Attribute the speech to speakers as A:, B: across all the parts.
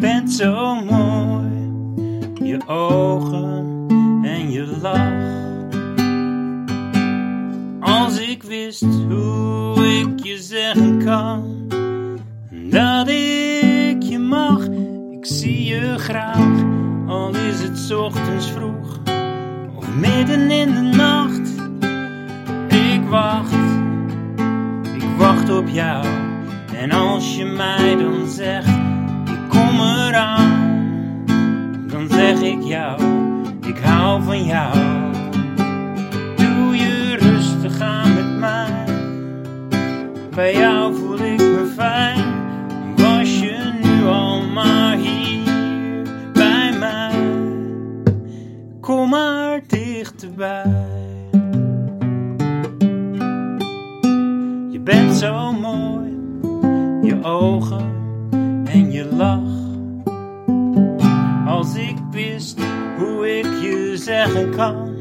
A: bent zo mooi, je ogen en je lach. Als ik wist hoe ik je zeggen kan, dat ik je mag, ik zie je graag, al is het ochtends vroeg of midden in de nacht. Ik wacht, ik wacht op jou. En als je mij dan zegt, ik kom eraan, dan zeg ik jou, ik hou van jou. Doe je rustig aan met mij, bij jou voel ik me fijn. Was je nu al maar hier bij mij, kom maar dichterbij. Je bent zo mooi, je ogen Als ik wist hoe ik je zeggen kan,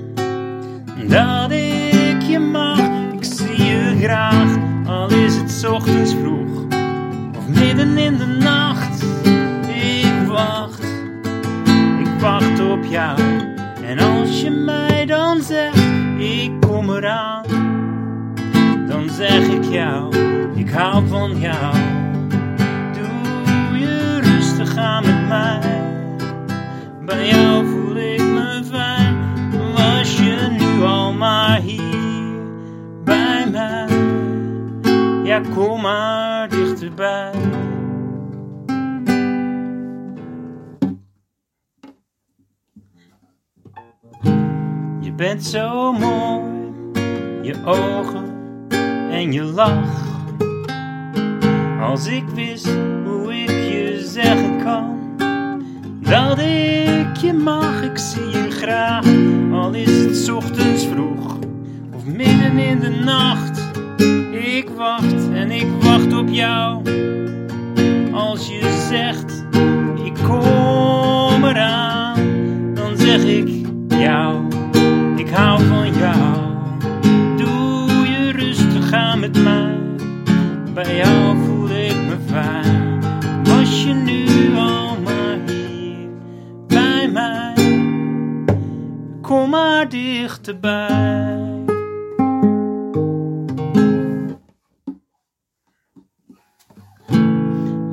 A: dat ik je mag, ik zie je graag, al is het ochtends vroeg of midden in de nacht. Ik wacht, ik wacht op jou. En als je mij dan zegt, ik kom eraan dan zeg ik jou, ik hou van jou. Doe je rustig aan met mij, bij jou voel ik me fijn. Was je nu al maar hier bij mij, ja kom maar dichterbij. Je bent zo mooi, je ogen en je lach. Als ik wist hoe ik je zeggen kan, dat ik je mag, ik zie je graag. Al is het ochtends vroeg of midden in de nacht. Ik wacht en ik wacht op jou. Als je zegt, ik kom eraan, dan zeg ik jou, ik hou van jou. Doe je rustig aan met mij, bij jou dichterbij.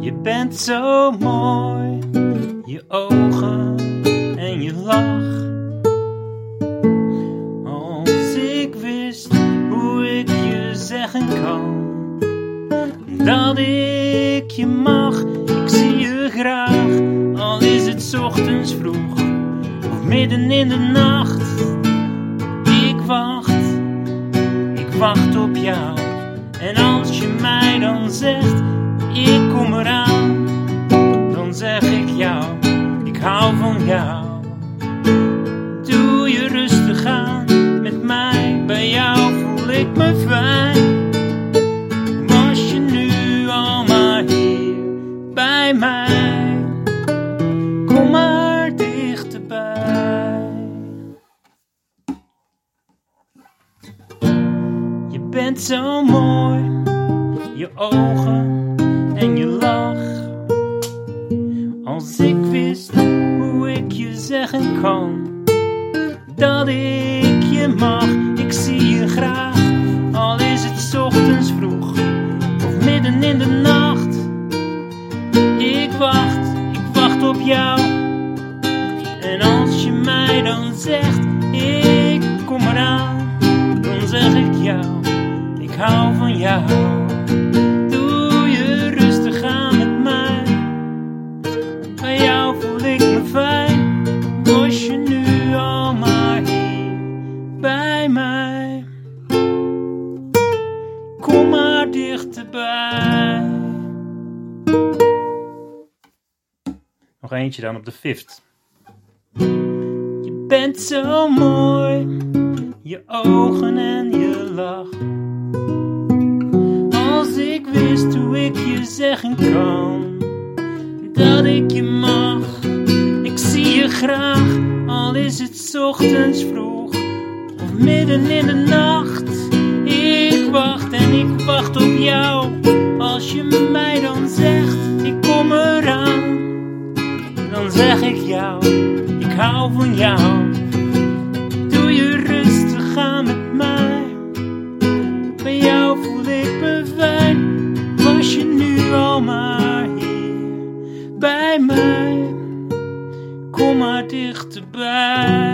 A: Je bent zo mooi, je ogen en je lach. Als ik wist hoe ik je zeggen kan, dat ik je mag, ik zie je graag. Al is het ochtends vroeg of midden in de nacht. Wacht op jou. En als je mij dan zegt, ik kom eraan, dan zeg ik jou, ik hou van jou. Doe je rustig aan met mij, bij jou voel ik me fijn. Was je nu al maar hier bij mij, zo mooi, je ogen en je lach. Als ik wist hoe ik je zeggen kan, dat ik je mag, ik zie je graag. Al is het ochtends vroeg of midden in de nacht. Ik wacht, ik wacht op jou. En als je mij dan zegt, jou. Doe je rustig aan met mij, bij jou voel ik me fijn. Was je nu al maar hier bij mij, kom maar dichterbij. Nog eentje dan op de fifth. Je bent zo mooi, je ogen en je lach. Zeggen kan, dat ik je mag. Ik zie je graag, al is het ochtends vroeg of midden in de nacht. Ik wacht en ik wacht op jou. Als je mij dan zegt, ik kom eraan, hou van jou. Hier bij mij? Kom maar dichterbij.